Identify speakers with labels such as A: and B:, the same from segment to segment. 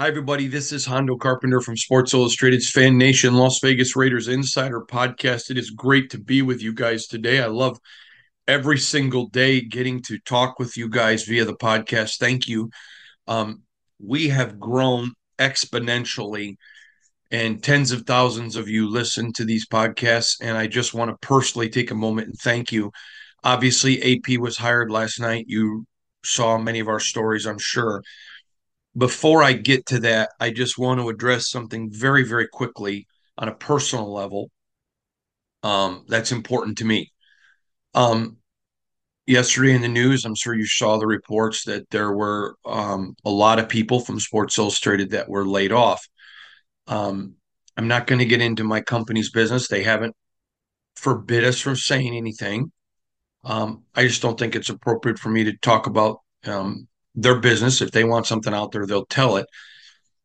A: Hi, everybody. This is Hondo Carpenter from Sports Illustrated's Fan Nation Las Vegas Raiders Insider Podcast. It is great to be with you guys today. I love every single day getting to talk with you guys via the podcast. Thank you. Um, we have grown exponentially, and tens of thousands of you listen to these podcasts. And I just want to personally take a moment and thank you. Obviously, AP was hired last night. You saw many of our stories, I'm sure before I get to that, I just want to address something very, very quickly on a personal level um, that's important to me. Um, yesterday in the news, I'm sure you saw the reports that there were um, a lot of people from Sports Illustrated that were laid off. Um, I'm not going to get into my company's business. They haven't forbid us from saying anything. Um, I just don't think it's appropriate for me to talk about um, their business. If they want something out there, they'll tell it.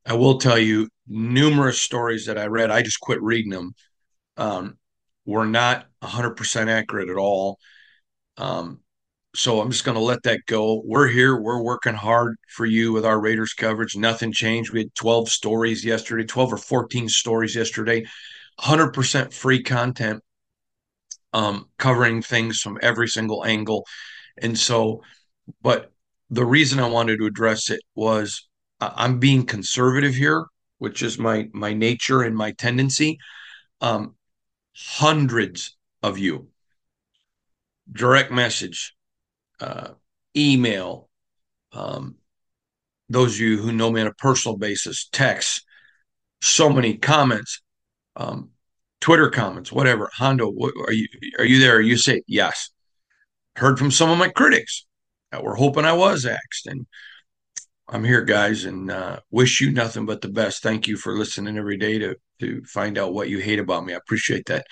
A: I will tell you numerous stories that I read. I just quit reading them. Um, were not 100% accurate at all. Um, so I'm just going to let that go. We're here. We're working hard for you with our Raiders coverage. Nothing changed. We had 12 stories yesterday, 12 or 14 stories yesterday, 100% free content um, covering things from every single angle. And so, but the reason I wanted to address it was I'm being conservative here, which is my my nature and my tendency. Um, hundreds of you, direct message, uh, email, um, those of you who know me on a personal basis, text, so many comments, um, Twitter comments, whatever. Hondo, what, are you are you there? You say yes. Heard from some of my critics we're hoping I was axed. And I'm here, guys, and uh, wish you nothing but the best. Thank you for listening every day to to find out what you hate about me. I appreciate that.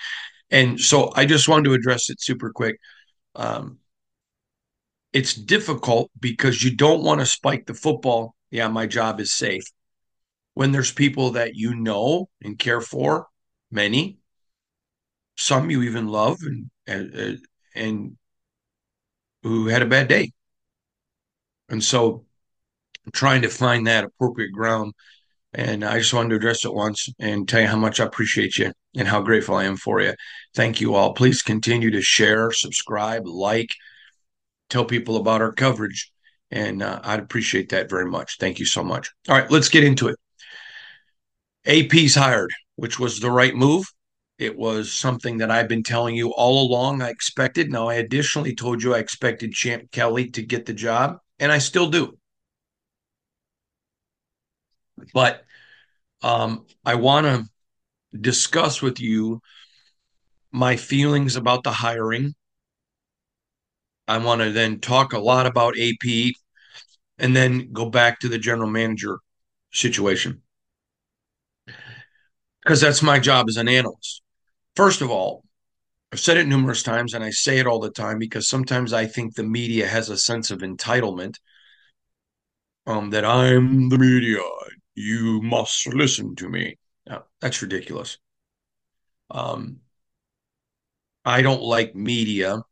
A: And so I just wanted to address it super quick. Um, it's difficult because you don't want to spike the football. Yeah, my job is safe. When there's people that you know and care for, many, some you even love, and and, and who had a bad day. And so trying to find that appropriate ground. And I just wanted to address it once and tell you how much I appreciate you and how grateful I am for you. Thank you all. Please continue to share, subscribe, like, tell people about our coverage. And uh, I'd appreciate that very much. Thank you so much. All right, let's get into it. AP's hired. which was the right move. It was something that I've been telling you all along I expected. Now, I additionally told you I expected Champ Kelly to get the job, and I still do. But um, I want to discuss with you my feelings about the hiring. I want to then talk a lot about AP and then go back to the general manager situation because that's my job as an analyst. First of all, I've said it numerous times and I say it all the time because sometimes I think the media has a sense of entitlement um, that I'm the media. You must listen to me. No, that's ridiculous. Um, I don't like media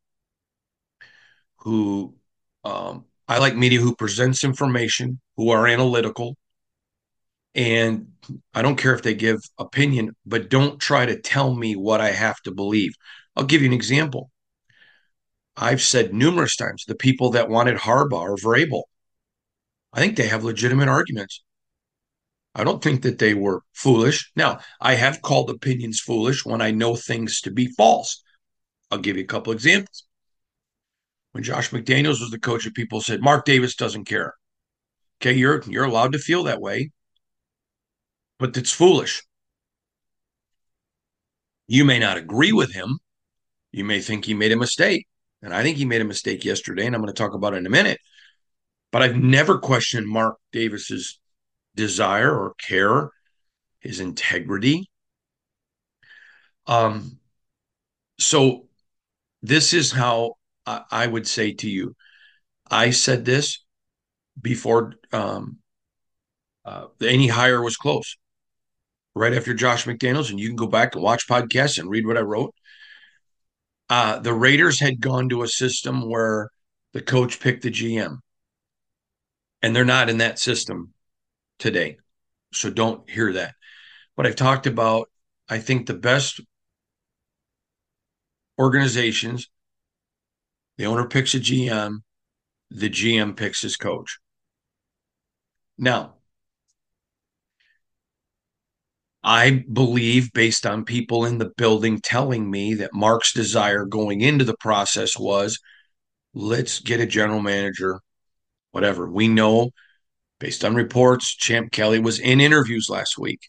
A: who, um, I like media who presents information, who are analytical, and I don't care if they give opinion, but don't try to tell me what I have to believe. I'll give you an example. I've said numerous times the people that wanted Harbaugh or Vrabel, I think they have legitimate arguments. I don't think that they were foolish. Now, I have called opinions foolish when I know things to be false. I'll give you a couple examples. When Josh McDaniels was the coach, of people said Mark Davis doesn't care. Okay, you're you're allowed to feel that way but it's foolish. You may not agree with him. You may think he made a mistake. And I think he made a mistake yesterday, and I'm going to talk about it in a minute. But I've never questioned Mark Davis's desire or care, his integrity. Um, so this is how I, I would say to you. I said this before um, uh, any hire was close right after Josh McDaniels, and you can go back and watch podcasts and read what I wrote. Uh, the Raiders had gone to a system where the coach picked the GM, and they're not in that system today. So don't hear that. But I've talked about, I think the best organizations, the owner picks a GM, the GM picks his coach. Now, I believe, based on people in the building telling me, that Mark's desire going into the process was let's get a general manager, whatever. We know, based on reports, Champ Kelly was in interviews last week.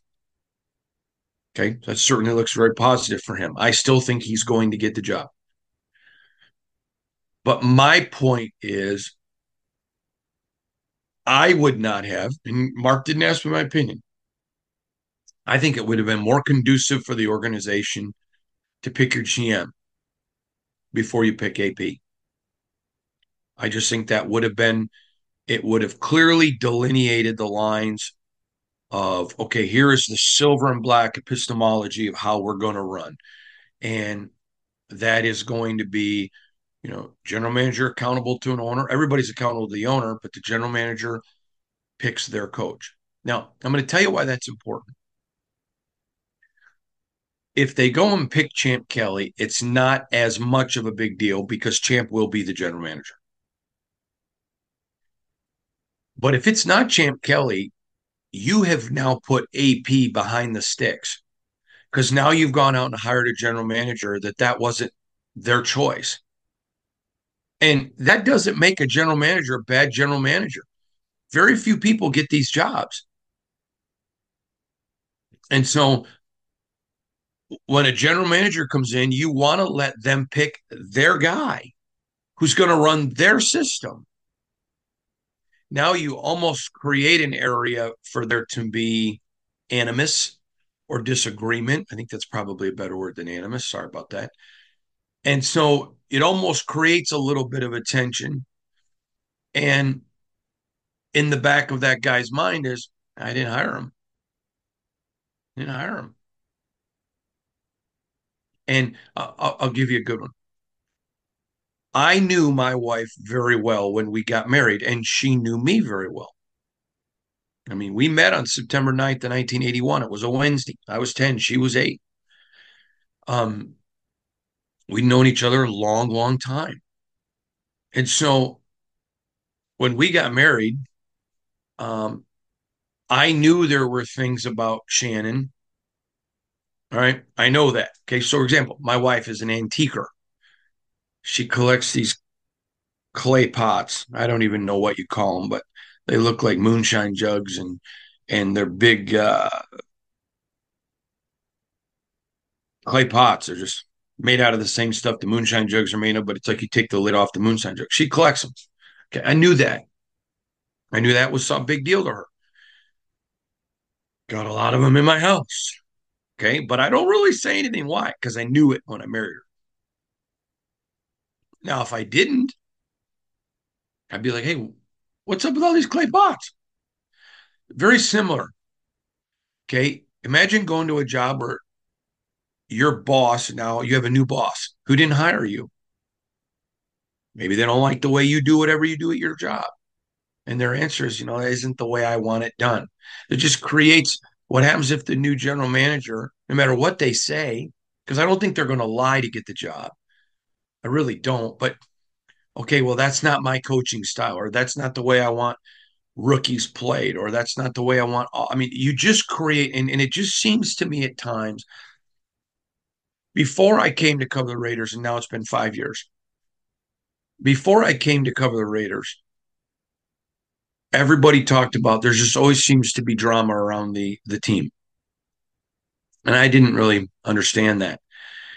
A: Okay, that certainly looks very positive for him. I still think he's going to get the job. But my point is, I would not have, and Mark didn't ask me my opinion. I think it would have been more conducive for the organization to pick your GM before you pick AP. I just think that would have been, it would have clearly delineated the lines of, okay, here is the silver and black epistemology of how we're going to run. And that is going to be, you know, general manager accountable to an owner. Everybody's accountable to the owner, but the general manager picks their coach. Now, I'm going to tell you why that's important if they go and pick Champ Kelly, it's not as much of a big deal because Champ will be the general manager. But if it's not Champ Kelly, you have now put AP behind the sticks because now you've gone out and hired a general manager that that wasn't their choice. And that doesn't make a general manager a bad general manager. Very few people get these jobs. And so when a general manager comes in, you want to let them pick their guy who's going to run their system. Now you almost create an area for there to be animus or disagreement. I think that's probably a better word than animus. Sorry about that. And so it almost creates a little bit of a tension. And in the back of that guy's mind is, I didn't hire him. I didn't hire him. And I'll, I'll give you a good one. I knew my wife very well when we got married, and she knew me very well. I mean, we met on September 9th, 1981. It was a Wednesday. I was 10, she was eight. Um, we'd known each other a long, long time. And so when we got married, um, I knew there were things about Shannon All right. I know that. Okay. So, for example, my wife is an antiquer. She collects these clay pots. I don't even know what you call them, but they look like moonshine jugs and and they're big uh, clay pots. They're just made out of the same stuff the moonshine jugs are made of, but it's like you take the lid off the moonshine jug. She collects them. Okay, I knew that. I knew that was some big deal to her. Got a lot of them in my house. Okay, but I don't really say anything. Why? Because I knew it when I married her. Now, if I didn't, I'd be like, hey, what's up with all these clay pots? Very similar. Okay, imagine going to a job where your boss now you have a new boss who didn't hire you. Maybe they don't like the way you do whatever you do at your job. And their answer is, you know, isn't the way I want it done. It just creates what happens if the new general manager, no matter what they say, because I don't think they're going to lie to get the job. I really don't. But okay, well, that's not my coaching style, or that's not the way I want rookies played, or that's not the way I want. I mean, you just create, and, and it just seems to me at times before I came to cover the Raiders, and now it's been five years. Before I came to cover the Raiders, everybody talked about there just always seems to be drama around the the team. And I didn't really understand that.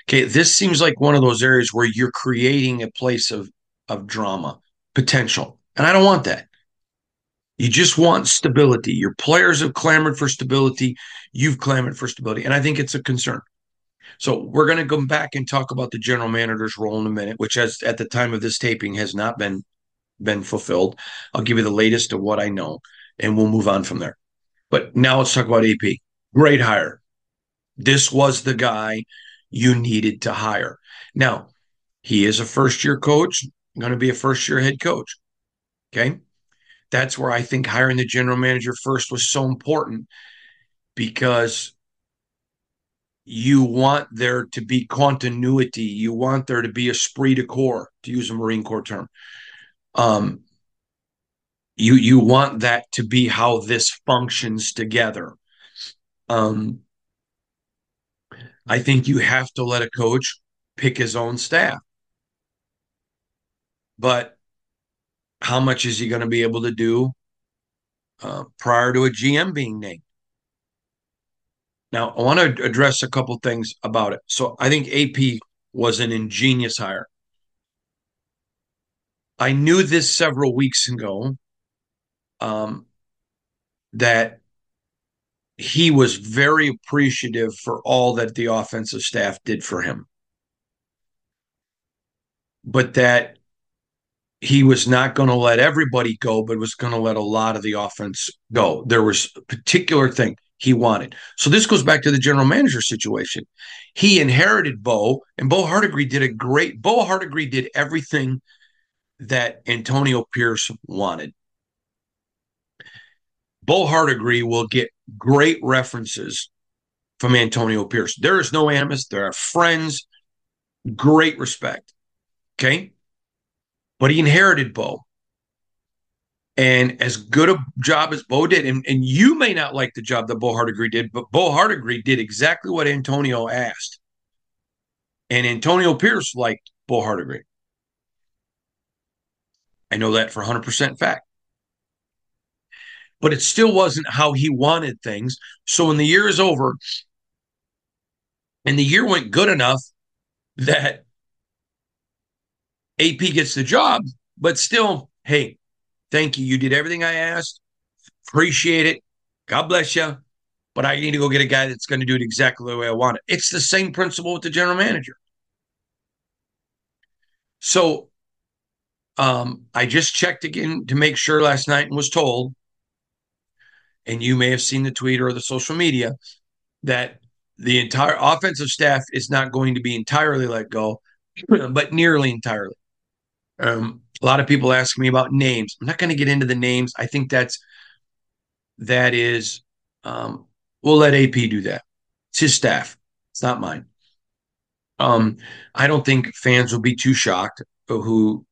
A: Okay, this seems like one of those areas where you're creating a place of of drama potential. And I don't want that. You just want stability. Your players have clamored for stability. You've clamored for stability. And I think it's a concern. So we're going to go back and talk about the general manager's role in a minute, which has at the time of this taping has not been been fulfilled. I'll give you the latest of what I know, and we'll move on from there. But now let's talk about AP. Great hire. This was the guy you needed to hire. Now, he is a first year coach, going to be a first year head coach. Okay. That's where I think hiring the general manager first was so important because you want there to be continuity. You want there to be esprit de corps, to use a Marine Corps term. Um, you you want that to be how this functions together. Um, I think you have to let a coach pick his own staff, but how much is he going to be able to do uh, prior to a GM being named? Now, I want to address a couple things about it. So, I think AP was an ingenious hire. I knew this several weeks ago um, that he was very appreciative for all that the offensive staff did for him, but that he was not going to let everybody go, but was going to let a lot of the offense go. There was a particular thing he wanted. So this goes back to the general manager situation. He inherited Bo, and Bo Hardegree did a great. Bo Hardegree did everything that Antonio Pierce wanted. Bo Hardegree will get great references from Antonio Pierce. There is no animus. There are friends, great respect. Okay. But he inherited Bo. And as good a job as Bo did, and, and you may not like the job that Bo Hardegree did, but Bo Hardegree did exactly what Antonio asked. And Antonio Pierce liked Bo Hardegree. I know that for 100% fact. But it still wasn't how he wanted things. So when the year is over and the year went good enough that AP gets the job, but still, hey, thank you. You did everything I asked. Appreciate it. God bless you. But I need to go get a guy that's going to do it exactly the way I want it. It's the same principle with the general manager. So um, I just checked again to make sure last night and was told, and you may have seen the tweet or the social media, that the entire offensive staff is not going to be entirely let go, but nearly entirely. Um, a lot of people ask me about names. I'm not going to get into the names. I think that's that is um, we'll let AP do that. It's his staff. It's not mine. Um, I don't think fans will be too shocked who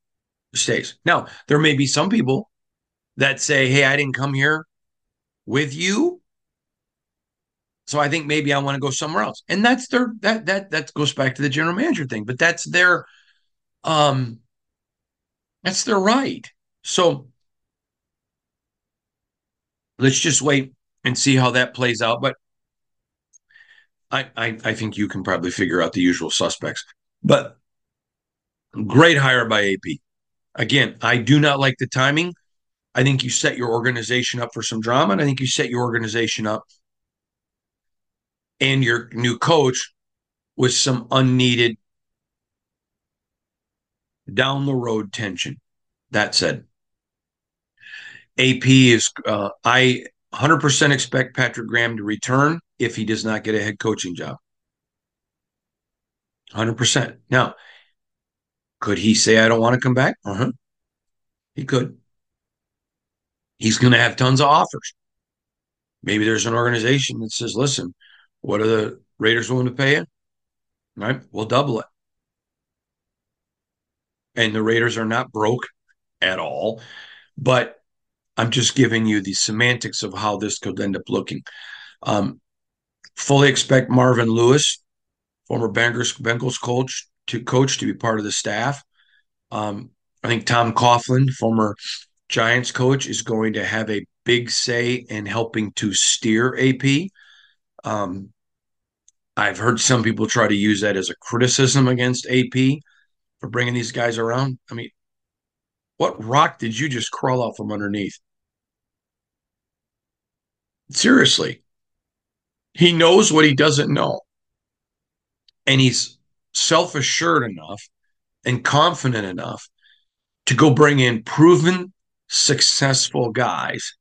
A: stays. Now, there may be some people that say, Hey, I didn't come here with you. So I think maybe I want to go somewhere else. And that's their that that that goes back to the general manager thing, but that's their um that's their right. So let's just wait and see how that plays out. But I, I, I think you can probably figure out the usual suspects. But great hire by AP. Again, I do not like the timing. I think you set your organization up for some drama, and I think you set your organization up and your new coach with some unneeded down the road tension. That said, AP is, uh, I 100% expect Patrick Graham to return if he does not get a head coaching job. 100%. Now, could he say, I don't want to come back? Uh huh. He could. He's going to have tons of offers. Maybe there's an organization that says, listen, what are the Raiders willing to pay you? Right? We'll double it. And the Raiders are not broke at all. But I'm just giving you the semantics of how this could end up looking. Um, fully expect Marvin Lewis, former Bengals, Bengals coach, to coach to be part of the staff. Um, I think Tom Coughlin, former Giants coach, is going to have a big say in helping to steer AP. Um, I've heard some people try to use that as a criticism against AP for bringing these guys around. I mean, what rock did you just crawl out from underneath? Seriously. He knows what he doesn't know. And he's self assured enough and confident enough to go bring in proven, successful guys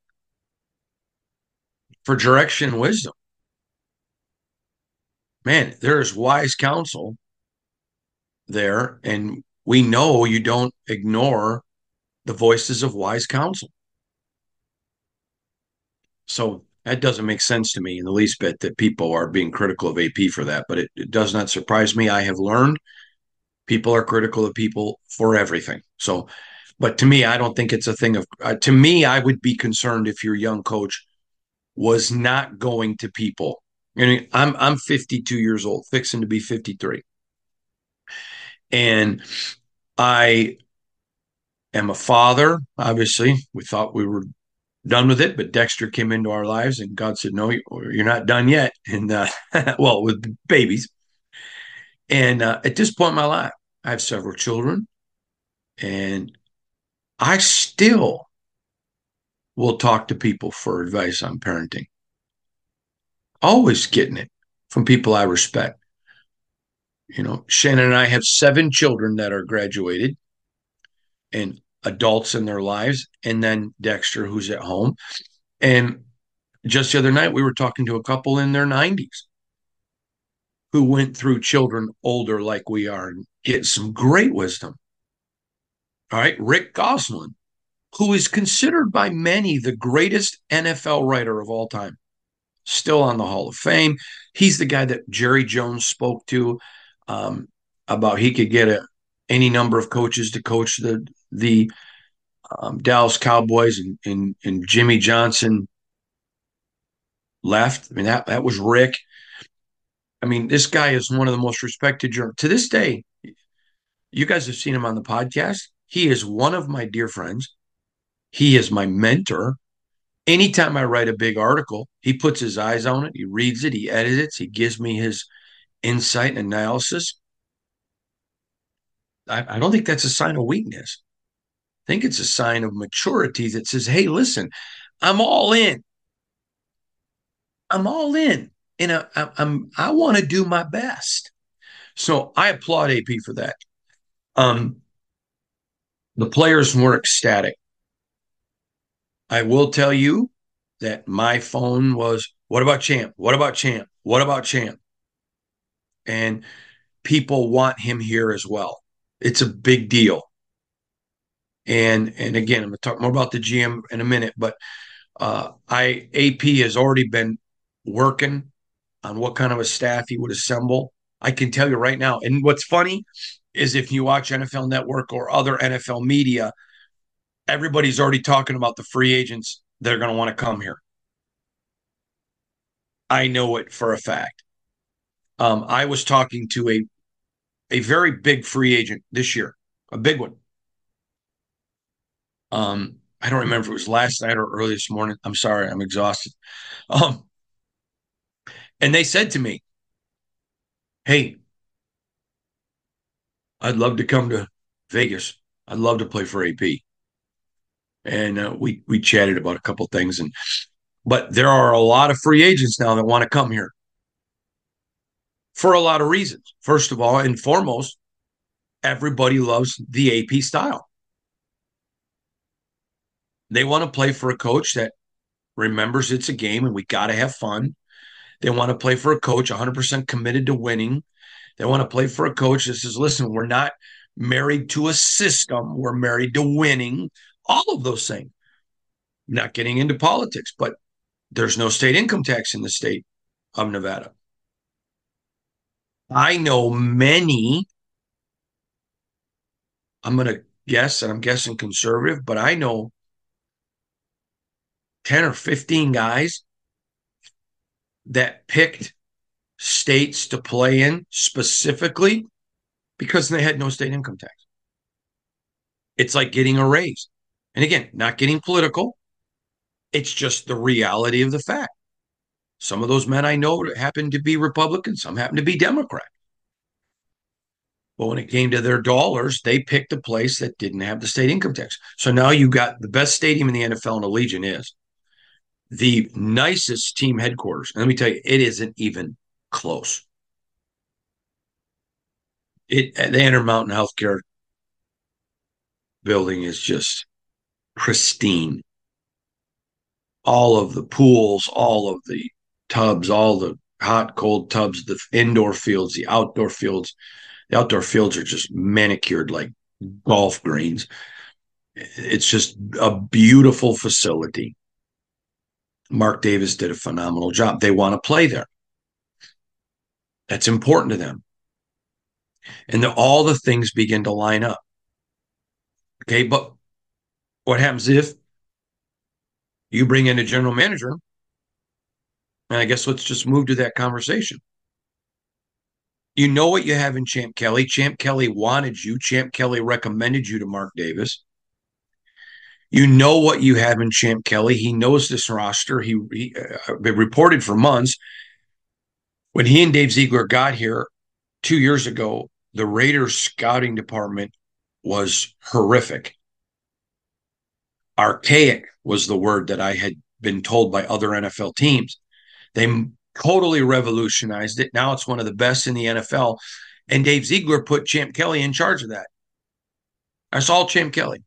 A: for direction and wisdom. Man, there is wise counsel there. And we know you don't ignore the voices of wise counsel. So that doesn't make sense to me in the least bit that people are being critical of AP for that, but it, it does not surprise me. I have learned people are critical of people for everything. So, but to me, I don't think it's a thing of, uh, to me, I would be concerned if your young coach was not going to people. I'm, I'm 52 years old, fixing to be 53. And I am a father. Obviously, we thought we were done with it, but Dexter came into our lives, and God said, "No, you're not done yet." And uh, well, with babies. And uh, at this point in my life, I have several children, and I still will talk to people for advice on parenting. Always getting it from people I respect. You know, Shannon and I have seven children that are graduated and adults in their lives, and then Dexter, who's at home. And just the other night, we were talking to a couple in their 90s who went through children older like we are and get some great wisdom. All right, Rick Gosselin, who is considered by many the greatest NFL writer of all time, still on the Hall of Fame. He's the guy that Jerry Jones spoke to um, about he could get a, any number of coaches to coach the the um, Dallas Cowboys and, and, and Jimmy Johnson left. I mean that that was Rick. I mean this guy is one of the most respected journalists to this day. You guys have seen him on the podcast. He is one of my dear friends. He is my mentor. Anytime I write a big article, he puts his eyes on it. He reads it. He edits it. He gives me his insight and analysis. I, I don't think that's a sign of weakness. I think it's a sign of maturity that says, hey, listen, I'm all in. I'm all in. And I, I, I'm I want to do my best. So I applaud AP for that. Um, the players were ecstatic. I will tell you that my phone was, what about champ? What about champ? What about champ? And people want him here as well it's a big deal. And and again, I'm gonna talk more about the GM in a minute, but uh, I AP has already been working on what kind of a staff he would assemble. I can tell you right now. And what's funny is if you watch NFL Network or other NFL media, everybody's already talking about the free agents that are going to want to come here. I know it for a fact. Um, I was talking to a a very big free agent this year, a big one. Um, I don't remember if it was last night or early this morning. I'm sorry, I'm exhausted. Um, and they said to me, "Hey, I'd love to come to Vegas. I'd love to play for AP." And uh, we we chatted about a couple things, and but there are a lot of free agents now that want to come here for a lot of reasons. First of all, and foremost, everybody loves the AP style. They want to play for a coach that remembers it's a game and we got to have fun. They want to play for a coach 100% committed to winning. They want to play for a coach that says, listen, we're not married to a system, we're married to winning. All of those things. Not getting into politics, but there's no state income tax in the state of Nevada. I know many, I'm going to guess, and I'm guessing conservative, but I know 10 or 15 guys that picked states to play in specifically because they had no state income tax. It's like getting a raise. And again, not getting political. It's just the reality of the fact. Some of those men I know happen to be Republican, some happen to be Democrat. But when it came to their dollars, they picked a place that didn't have the state income tax. So now you got the best stadium in the NFL, and Allegiant is the nicest team headquarters. And let me tell you, it isn't even close. It the Intermountain Healthcare building is just pristine. All of the pools, all of the tubs, all the hot, cold tubs, the indoor fields, the outdoor fields. The outdoor fields are just manicured like golf greens. It's just a beautiful facility. Mark Davis did a phenomenal job. They want to play there. That's important to them. And the, all the things begin to line up. Okay, but what happens if you bring in a general manager? And I guess let's just move to that conversation. You know what you have in Champ Kelly. Champ Kelly wanted you. Champ Kelly recommended you to Mark Davis. You know what you have in Champ Kelly. He knows this roster. He, he uh, reported for months. When he and Dave Ziegler got here two years ago, the Raiders scouting department was horrific. Archaic was the word that I had been told by other NFL teams. They totally revolutionized it. Now it's one of the best in the NFL. And Dave Ziegler put Champ Kelly in charge of that. That's all Champ Kelly.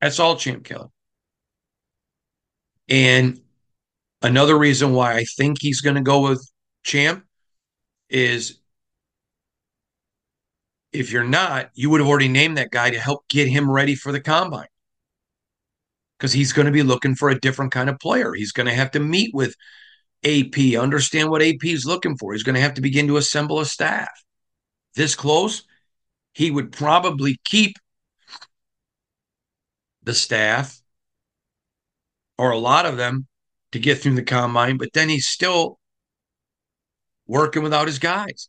A: That's all Champ Kelly. And another reason why I think he's going to go with Champ is if you're not, you would have already named that guy to help get him ready for the combine. Because he's going to be looking for a different kind of player. He's going to have to meet with AP, understand what AP is looking for. He's going to have to begin to assemble a staff. This close, he would probably keep the staff or a lot of them to get through the combine, but then he's still working without his guys.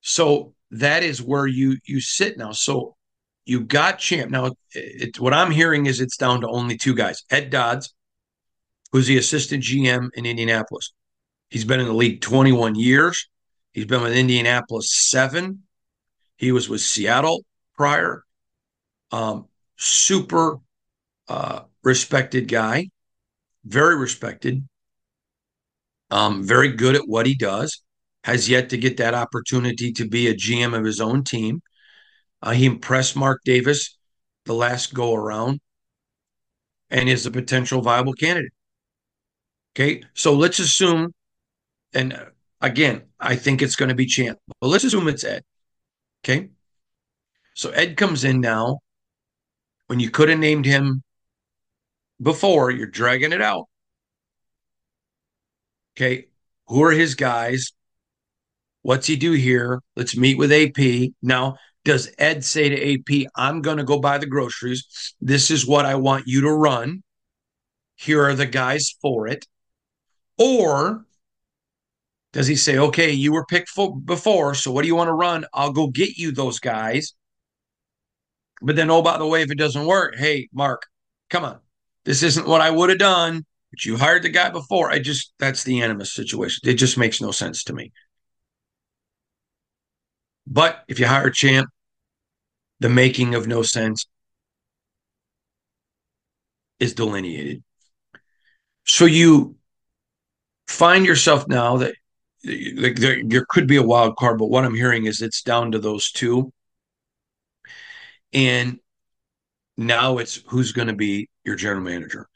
A: So that is where you you sit now. So you got champ now. It's what I'm hearing is it's down to only two guys: Ed Dodds, who's the assistant GM in Indianapolis. He's been in the league 21 years. He's been with Indianapolis seven. He was with Seattle prior. Um, super uh, respected guy, very respected. Um, very good at what he does has yet to get that opportunity to be a GM of his own team. Uh, he impressed Mark Davis the last go around and is a potential viable candidate. Okay, so let's assume, and uh, again, I think it's going to be Champ, but let's assume it's Ed. Okay, so Ed comes in now when you could have named him before, you're dragging it out. Okay, who are his guys? What's he do here? Let's meet with AP. Now, does Ed say to AP, I'm going to go buy the groceries? This is what I want you to run. here are the guys for it? Or does he say, okay, you were picked for before, so what do you want to run? I'll go get you those guys. But then, oh, by the way, if it doesn't work, hey, Mark, come on. This isn't what I would have done, but you hired the guy before. I just, that's the animus situation. It just makes no sense to me. But if you hire Champ, the making of no sense is delineated. So you find yourself now that like there, there could be a wild card, but what I'm hearing is it's down to those two. And now it's who's going to be your general manager.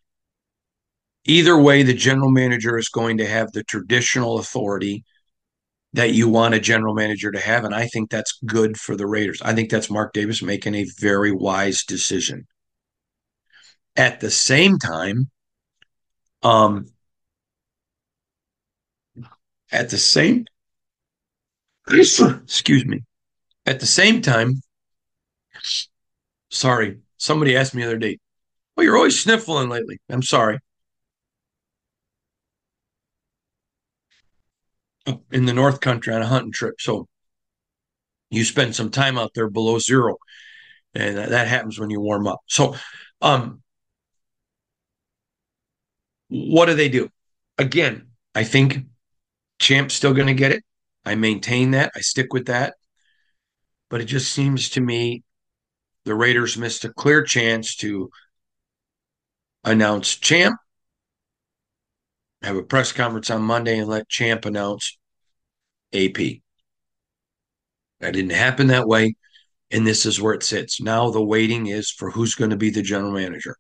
A: Either way, the general manager is going to have the traditional authority that you want a general manager to have. And I think that's good for the Raiders. I think that's Mark Davis making a very wise decision. At the same time, um, at the same excuse me. At the same time, sorry, somebody asked me the other day, Well, you're always sniffling lately. I'm sorry. In the North Country on a hunting trip. So you spend some time out there below zero. And that happens when you warm up. So um what do they do? Again, I think Champ's still going to get it. I maintain that. I stick with that. But it just seems to me the Raiders missed a clear chance to announce Champ, have a press conference on Monday, and let Champ announce AP. That didn't happen that way. And this is where it sits. Now the waiting is for who's going to be the general manager.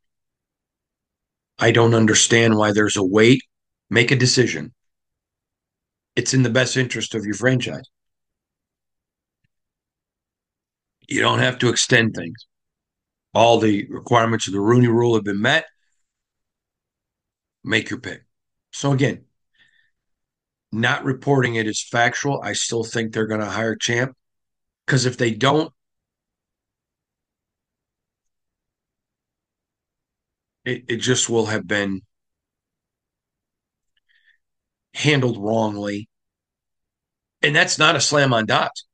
A: I don't understand why there's a wait. Make a decision it's in the best interest of your franchise. You don't have to extend things. All the requirements of the Rooney rule have been met. Make your pick. So, again, not reporting it as factual, I still think they're going to hire Champ. Because if they don't, it, it just will have been handled wrongly. And that's not a slam on Dodds.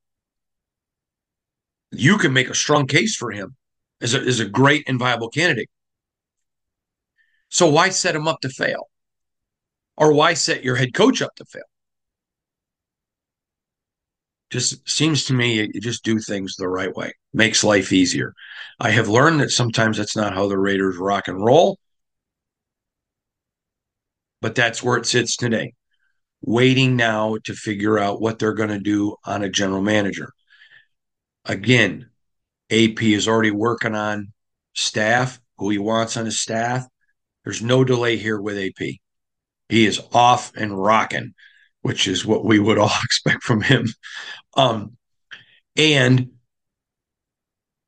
A: You can make a strong case for him as a, as a great and viable candidate. So why set him up to fail? Or why set your head coach up to fail? Just seems to me you just do things the right way. Makes life easier. I have learned that sometimes that's not how the Raiders rock and roll. But that's where it sits today waiting now to figure out what they're going to do on a general manager. Again, AP is already working on staff, who he wants on his staff. There's no delay here with AP. He is off and rocking, which is what we would all expect from him. Um, and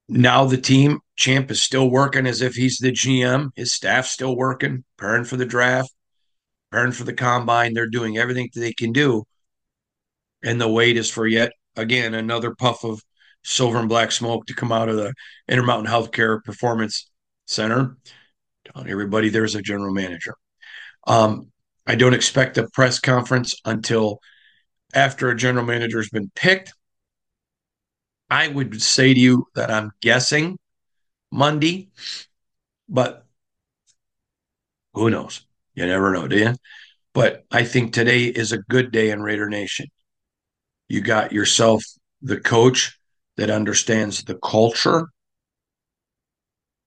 A: now the team, Champ is still working as if he's the GM. His staff's still working, preparing for the draft preparing for the combine. They're doing everything that they can do. And the wait is for yet again another puff of silver and black smoke to come out of the Intermountain Healthcare Performance Center. Telling everybody there's a general manager. Um, I don't expect a press conference until after a general manager has been picked. I would say to you that I'm guessing Monday, but who knows? You never know, do you? But I think today is a good day in Raider Nation. You got yourself the coach that understands the culture,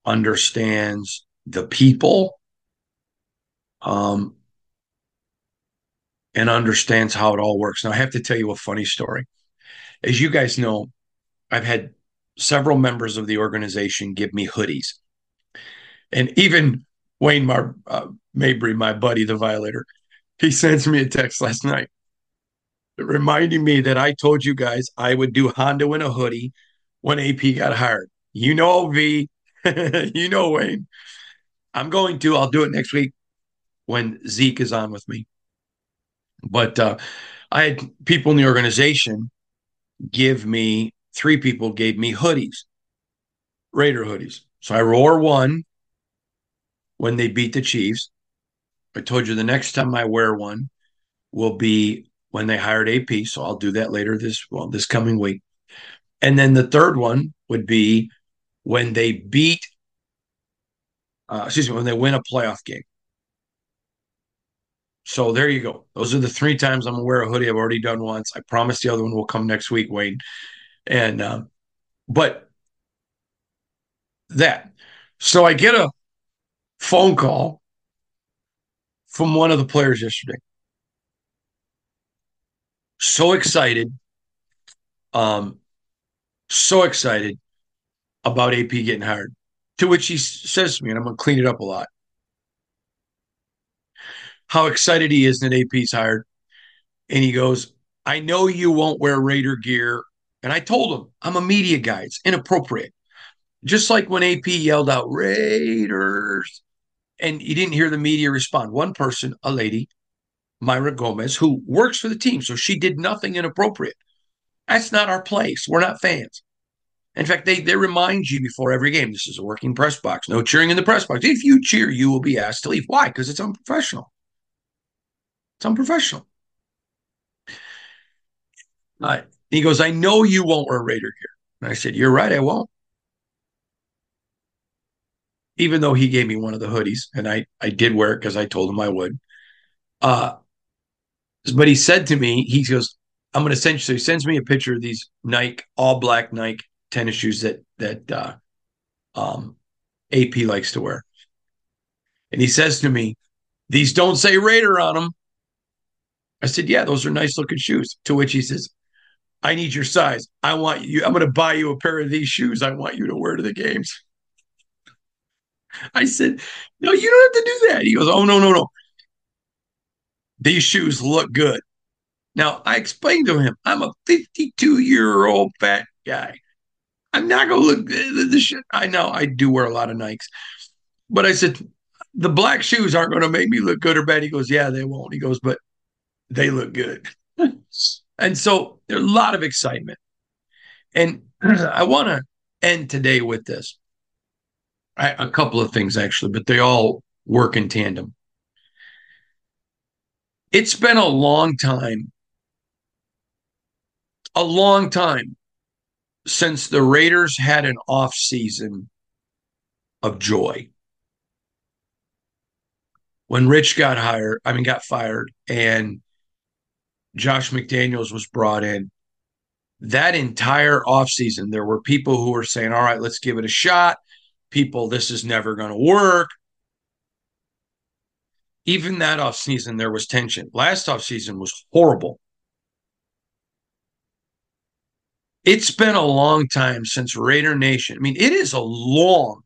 A: understands the people, um, and understands how it all works. Now, I have to tell you a funny story. As you guys know, I've had several members of the organization give me hoodies. And even Wayne Mar- uh, Mabry, my buddy, the violator, he sends me a text last night reminding me that I told you guys I would do Hondo in a hoodie when AP got hired. You know, V, you know, Wayne. I'm going to, I'll do it next week when Zeke is on with me. But uh, I had people in the organization give me, three people gave me hoodies, Raider hoodies. So I wore one when they beat the Chiefs. I told you the next time I wear one will be when they hired AP. So I'll do that later this well this coming week. And then the third one would be when they beat, uh, excuse me, when they win a playoff game. So there you go. Those are the three times I'm gonna wear a hoodie. I've already done once. I promise the other one will come next week, Wayne. And uh, but that. So I get a phone call from one of the players yesterday. So excited. Um, so excited about AP getting hired. To which he says to me, and I'm going to clean it up a lot, how excited he is that AP's hired. And he goes, I know you won't wear Raider gear. And I told him, I'm a media guy. It's inappropriate. Just like when AP yelled out, Raiders, and you didn't hear the media respond. One person, a lady, Myra Gomez, who works for the team, so she did nothing inappropriate. That's not our place. We're not fans. In fact, they, they remind you before every game this is a working press box. No cheering in the press box. If you cheer, you will be asked to leave. Why? Because it's unprofessional. It's unprofessional. Uh, he goes, I know you won't wear Raider gear. And I said, You're right, I won't. Even though he gave me one of the hoodies, and I, I did wear it because I told him I would. Uh, but he said to me, he goes, I'm going to send you. So he sends me a picture of these Nike, all black Nike tennis shoes that that uh, um, AP likes to wear. And he says to me, "These don't say Raider on them." I said, "Yeah, those are nice looking shoes." To which he says, "I need your size. I want you. I'm going to buy you a pair of these shoes. I want you to wear to the games." I said, "No, you don't have to do that." He goes, "Oh no, no, no. These shoes look good." Now I explained to him, "I'm a 52 year old fat guy. I'm not gonna look the shit. I know I do wear a lot of Nikes, but I said the black shoes aren't going to make me look good or bad. He goes, yeah, they won't. He goes, but they look good. and so there's a lot of excitement. And I want to end today with this. I, a couple of things actually, but they all work in tandem. It's been a long time, a long time since the Raiders had an off season of joy. When Rich got hired, I mean, got fired, and Josh McDaniels was brought in, that entire offseason, there were people who were saying, All right, let's give it a shot. People, this is never going to work. Even that offseason, there was tension. Last offseason was horrible. It's been a long time since Raider Nation. I mean, it is a long.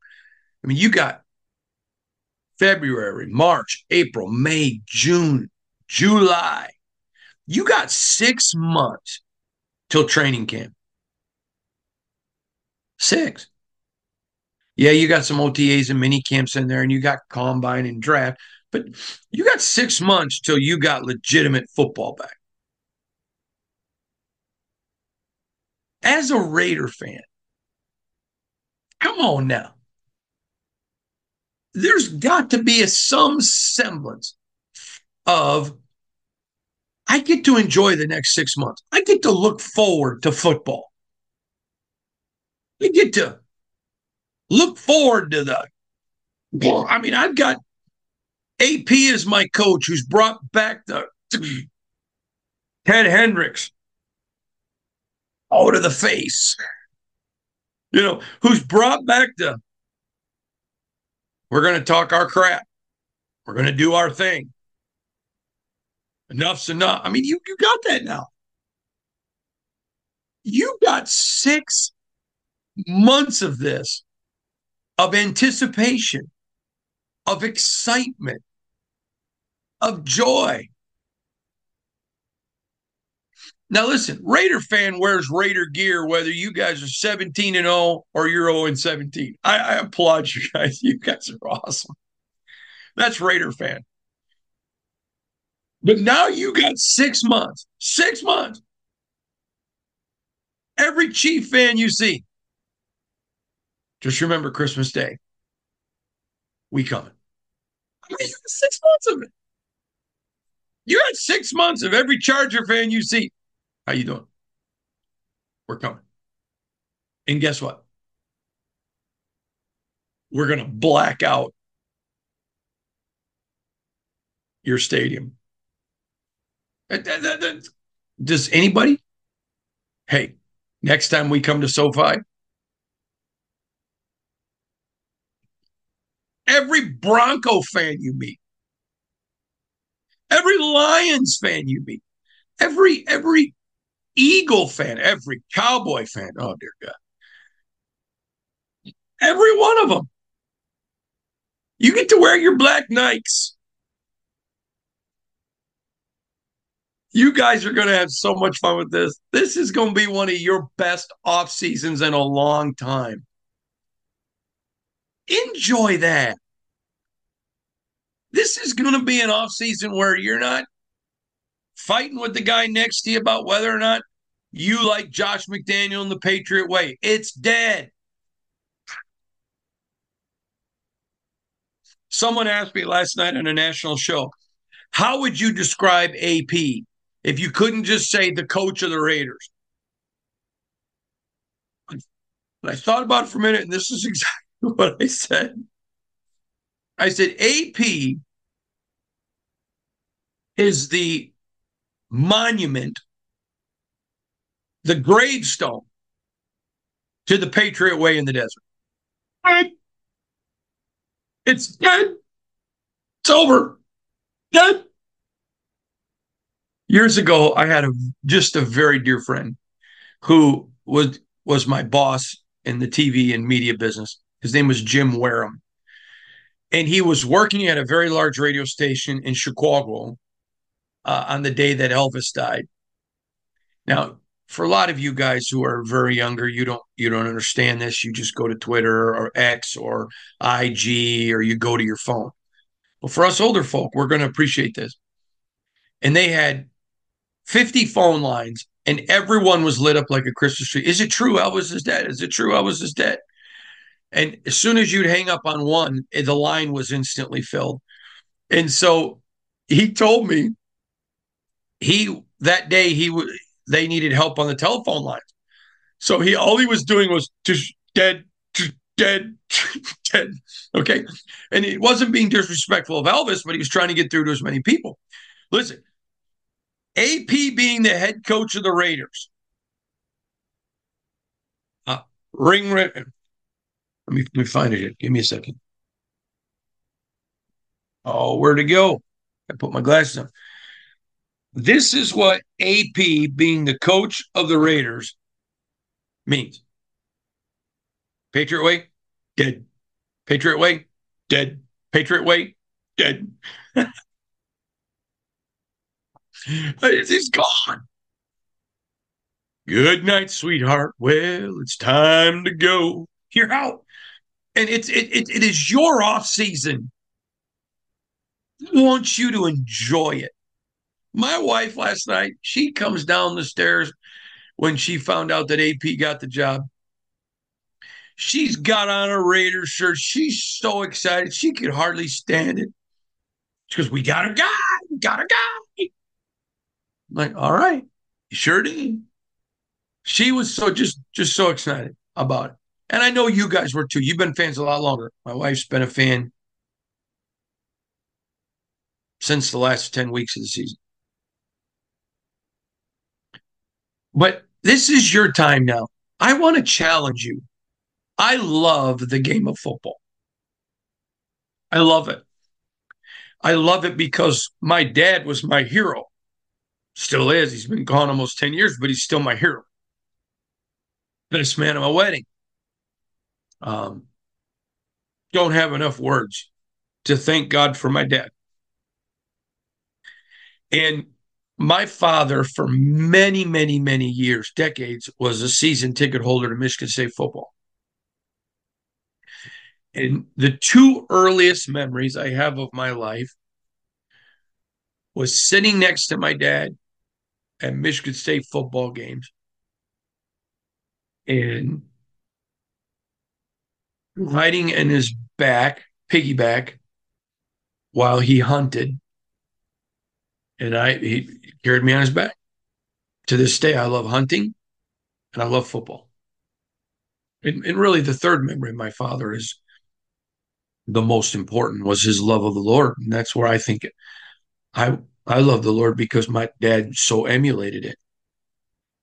A: I mean, you got February, March, April, May, June, July. You got six months till training camp. Six. Yeah, you got some OTAs and mini camps in there, and you got combine and draft, but you got six months till you got legitimate football back. as a Raider fan, come on now. There's got to be a, some semblance of I get to enjoy the next six months. I get to look forward to football. I get to look forward to the. I mean, I've got AP is my coach, who's brought back the Ted Hendricks, out of the face. You know, who's brought back the we're going to talk our crap. We're going to do our thing. Enough's enough. I mean, you, you got that now. You got six months of this, of anticipation, of excitement, of joy. Now listen, Raider fan wears Raider gear whether you guys are 17 and 0 or you're 0 and 17. I, I applaud you guys. You guys are awesome. That's Raider fan. But now you got six months. Six months. Every Chief fan you see, just remember Christmas Day. We coming. I mean, six months of it. You had six months of every Charger fan you see. How you doing? We're coming. And guess what? We're going to black out your stadium. Uh, uh, uh, does anybody? Hey, next time we come to SoFi, every Bronco fan you meet, every Lions fan you meet, every every Eagle fan, every Cowboy fan. Oh dear God, every one of them. You get to wear your black Nikes. You guys are going to have so much fun with this. This is going to be one of your best off seasons in a long time. Enjoy that. This is going to be an off season where you're not fighting with the guy next to you about whether or not you like Josh McDaniel in the Patriot way. It's dead. Someone asked me last night on a national show, how would you describe AP if you couldn't just say the coach of the Raiders. I thought about it for a minute, and this is exactly what I said. I said, AP is the monument, the gravestone to the Patriot Way in the desert. It's dead. It's over. Dead years ago, I had a just a very dear friend who was was my boss in the TV and media business. His name was Jim Wareham. And he was working at a very large radio station in Chicago uh, on the day that Elvis died. Now, for a lot of you guys who are very younger, you don't you don't understand this. You just go to Twitter or X or IG or you go to your phone. But for us older folk, we're going to appreciate this. And they had 50 phone lines, and everyone was lit up like a Christmas tree. Is it true Elvis is dead? Is it true Elvis is dead? And as soon as you'd hang up on one, eh, the line was instantly filled. And so he told me he that day he would they needed help on the telephone lines. So he all he was doing was just dead, dead, dead. Okay. And it wasn't being disrespectful of Elvis, but he was trying to get through to as many people. Listen, AP being the head coach of the Raiders. Uh, ring, ring. Let me, let me find it. Here. Give me a second. Oh, where to go? I put my glasses on. This is what AP being the coach of the Raiders means. Patriot way, dead. Patriot way, dead. Patriot way, dead. He's gone. Good night, sweetheart. Well, it's time to go. You're out. And it's it, it, it is your off season. I want you to enjoy it. My wife last night, she comes down the stairs when she found out that AP got the job. She's got on a Raiders shirt. She's so excited. She could hardly stand it. She goes, We got a guy. We got a guy. I'm like, all right, sure did. She was so just just so excited about it. And I know you guys were too. You've been fans a lot longer. My wife's been a fan since the last 10 weeks of the season. But this is your time now. I want to challenge you. I love the game of football. I love it. I love it because my dad was my hero. Still is. He's been gone almost 10 years, but he's still my hero. Best man at my wedding. Um, don't have enough words to thank God for my dad. And my father, for many, many, many years, decades, was a season ticket holder to Michigan State football. And the two earliest memories I have of my life was sitting next to my dad at Michigan State football games and riding in his back, piggyback, while he hunted, and I he carried me on his back. To this day, I love hunting, and I love football. And, and really, the third memory of my father is the most important was his love of the Lord, and that's where I think it, I I love the Lord because my dad so emulated it.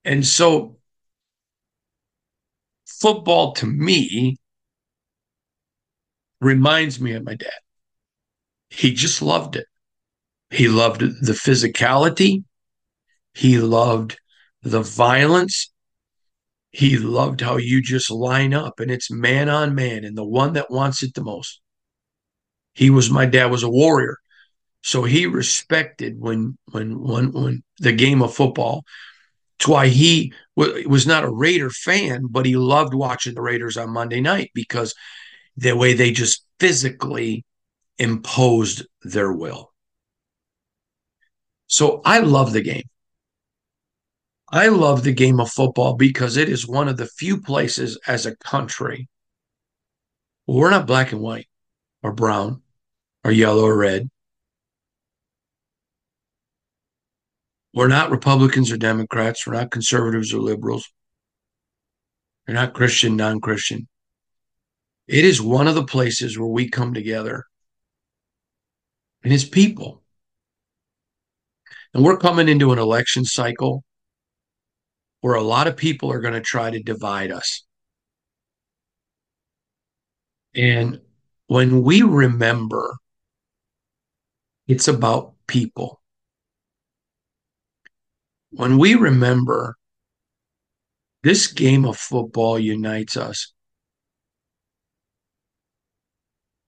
A: And so football to me reminds me of my dad. He just loved it. He loved the physicality. He loved the violence. He loved how you just line up and it's man on man and the one that wants it the most. He was my dad was a warrior. So he respected when when when when the game of football. It's why he was not a Raider fan, but he loved watching the Raiders on Monday night because the way they just physically imposed their will. So I love the game. I love the game of football because it is one of the few places as a country we're not black and white or brown or yellow or red. We're not Republicans or Democrats. We're not conservatives or liberals. We're not Christian, non Christian. It is one of the places where we come together and it's people. And we're coming into an election cycle where a lot of people are going to try to divide us. And when we remember, it's about people when we remember this game of football unites us,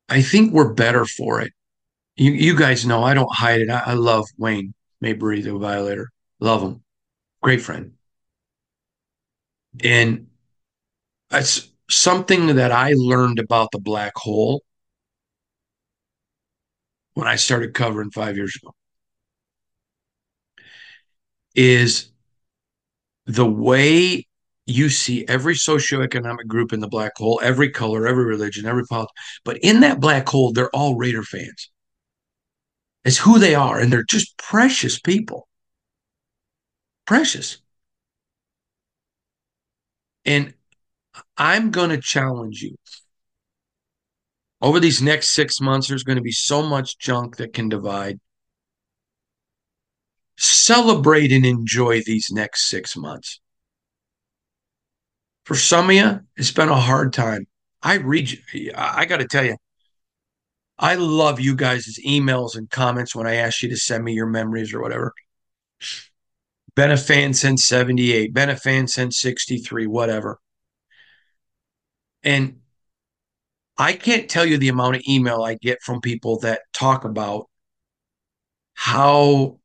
A: I think we're better for it. You, you guys know I don't hide it. I, I love Wayne Mabry, the violator. Love him. Great friend. And it's something that I learned about the black hole when I started covering five years ago is the way you see every socioeconomic group in the black hole, every color, every religion, every politics. But in that black hole, they're all Raider fans. It's who they are, and they're just precious people. Precious. And I'm going to challenge you. Over these next six months, there's going to be so much junk that can divide celebrate and enjoy these next six months. For some of you, it's been a hard time. I read, I got to tell you, I love you guys' emails and comments when I ask you to send me your memories or whatever. Been a fan since 78, been a fan since 63, whatever. And I can't tell you the amount of email I get from people that talk about how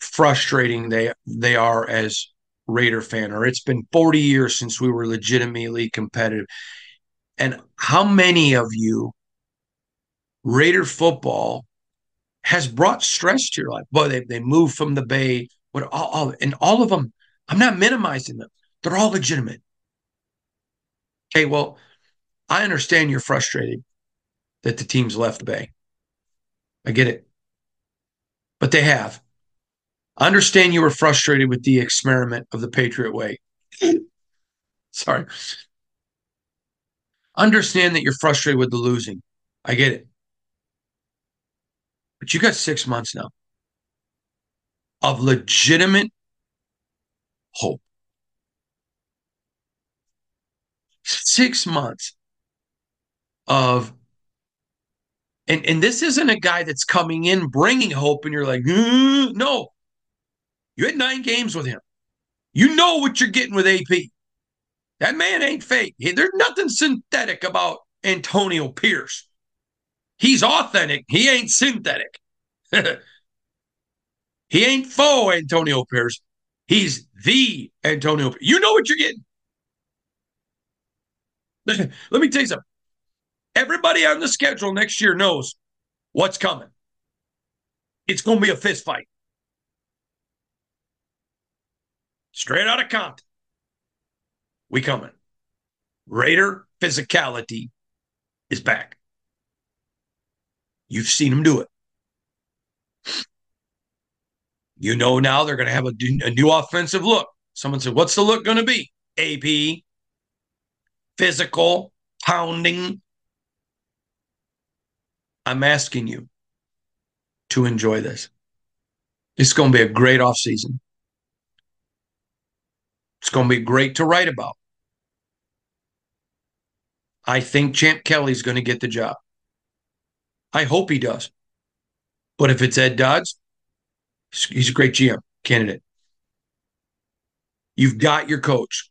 A: frustrating they they are as Raider fan, or it's been 40 years since we were legitimately competitive. And how many of you Raider football has brought stress to your life? Boy, they they moved from the Bay, what all, all and all of them. I'm not minimizing them; they're all legitimate. Okay, well, I understand you're frustrated that the team's left the Bay. I get it, but they have. I understand you were frustrated with the experiment of the Patriot way. Sorry. Understand that you're frustrated with the losing. I get it. But you got six months now of legitimate hope. Six months of and and this isn't a guy that's coming in bringing hope and you're like mm, no you had nine games with him. You know what you're getting with AP. That man ain't fake. There's nothing synthetic about Antonio Pierce. He's authentic. He ain't synthetic. he ain't faux Antonio Pierce. He's the Antonio. Pierce. You know what you're getting. Let me tell you something. Everybody on the schedule next year knows what's coming. It's going to be a fist fight. straight out of Compton. We coming. Raider physicality is back. You've seen them do it. You know now they're going to have a, a new offensive look. Someone said, What's the look going to be? AP, physical, pounding. I'm asking you to enjoy this. It's going to be a great offseason. It's going to be great to write about. I think Champ Kelly's going to get the job. I hope he does. But if it's Ed Dodds, he's a great GM candidate. You've got your coach.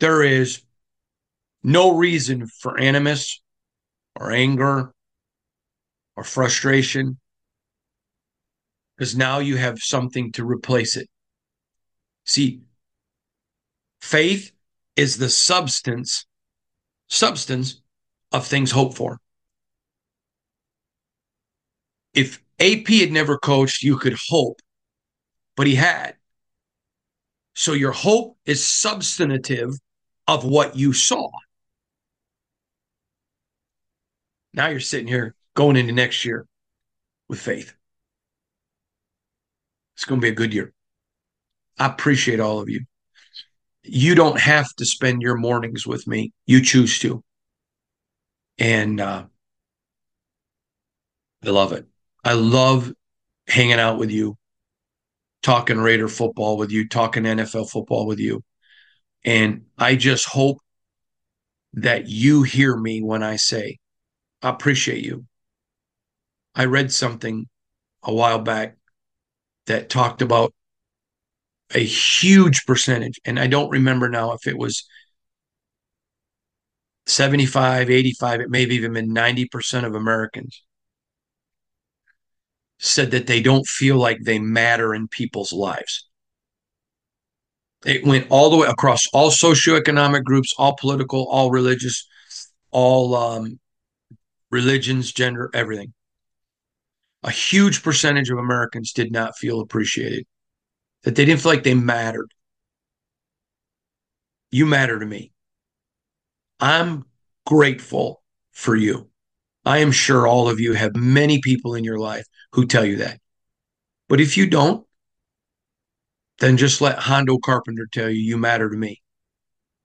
A: There is no reason for animus or anger or frustration because now you have something to replace it. See, faith is the substance substance of things hoped for. If AP had never coached, you could hope, but he had. So your hope is substantive of what you saw. Now you're sitting here going into next year with faith. It's going to be a good year. I appreciate all of you you don't have to spend your mornings with me. You choose to. And uh, I love it. I love hanging out with you, talking Raider football with you, talking NFL football with you. And I just hope that you hear me when I say, I appreciate you. I read something a while back that talked about a huge percentage. And I don't remember now if it was 75, 85, it may have even been 90% of Americans said that they don't feel like they matter in people's lives. It went all the way across all socioeconomic groups, all political, all religious, all um, religions, gender, everything. A huge percentage of Americans did not feel appreciated that they didn't feel like they mattered. You matter to me. I'm grateful for you. I am sure all of you have many people in your life who tell you that. But if you don't, then just let Hondo Carpenter tell you you matter to me.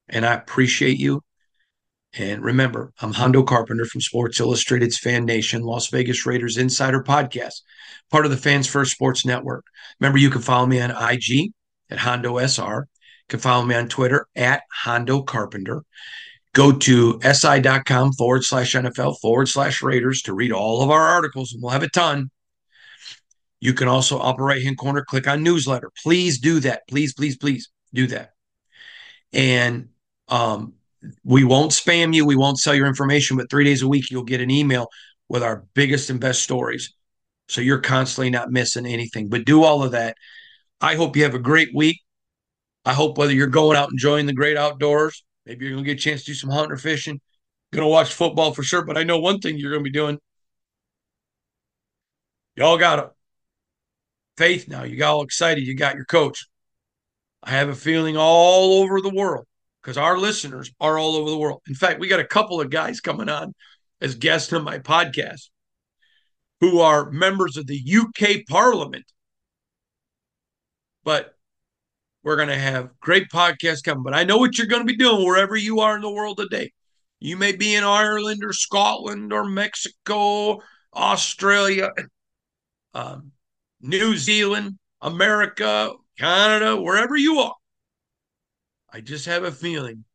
A: And I appreciate you. And remember, I'm Hondo Carpenter from Sports Illustrated's Fan Nation, Las Vegas Raiders Insider Podcast, part of the Fans First Sports Network. Remember, you can follow me on IG at Hondo SR. You can follow me on Twitter at Hondo Carpenter. Go to si.com forward slash NFL forward slash Raiders to read all of our articles, and we'll have a ton. You can also, upper right hand corner, click on newsletter. Please do that. Please, please, please do that. And um, we won't spam you. We won't sell your information, but three days a week, you'll get an email with our biggest and best stories. So you're constantly not missing anything. But do all of that. I hope you have a great week. I hope whether you're going out enjoying the great outdoors, maybe you're going to get a chance to do some hunting or fishing, going to watch football for sure. But I know one thing you're going to be doing. Y'all got a faith now. You got all excited. You got your coach. I have a feeling all over the world because our listeners are all over the world. In fact, we got a couple of guys coming on as guests on my podcast who are members of the UK Parliament. But we're going to have great podcasts coming. But I know what you're going to be doing wherever you are in the world today. You may be in Ireland or Scotland or Mexico, Australia, um, New Zealand, America, Canada, wherever you are. I just have a feeling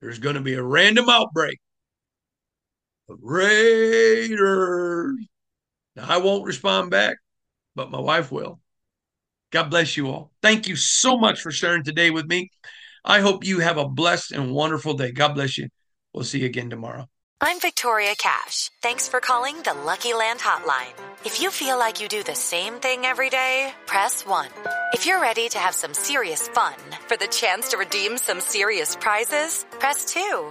A: there's going to be a random outbreak Raiders. Now, I won't respond back, but my wife will. God bless you all. Thank you so much for sharing today with me. I hope you have a blessed and wonderful day. God bless you. We'll see you again tomorrow.
B: I'm Victoria Cash. Thanks for calling the Lucky Land Hotline. If you feel like you do the same thing every day, press 1. If you're ready to have some serious fun for the chance to redeem some serious prizes, press 2.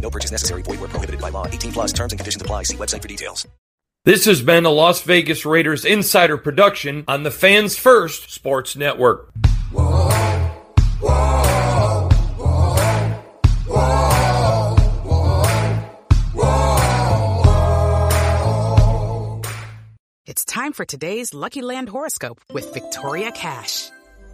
C: No purchase necessary. Void were prohibited by law. 18 plus terms and conditions apply. See website for details.
A: This has been a Las Vegas Raiders insider production on the Fans First Sports Network. Whoa.
D: It's time for today's Lucky Land horoscope with Victoria Cash.